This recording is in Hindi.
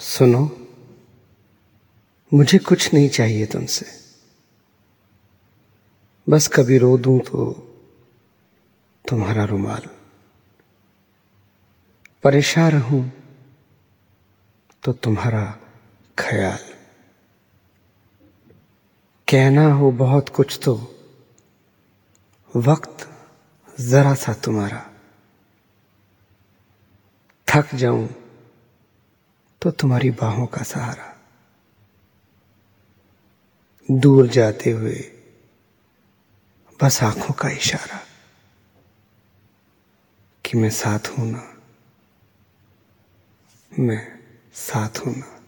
सुनो, मुझे कुछ नहीं चाहिए तुमसे। बस कभी रो दूँ तो तुम्हारा रुमाल। परेशान रहूँ तो तुम्हारा ख्याल। कहना हो बहुत कुछ तो वक्त जरा सा तुम्हारा। थक जाऊँ तो तुम्हारी बाहों का सहारा। दूर जाते हुए बस आँखों का इशारा कि मैं साथ हूँ ना, मैं साथ हूँ ना।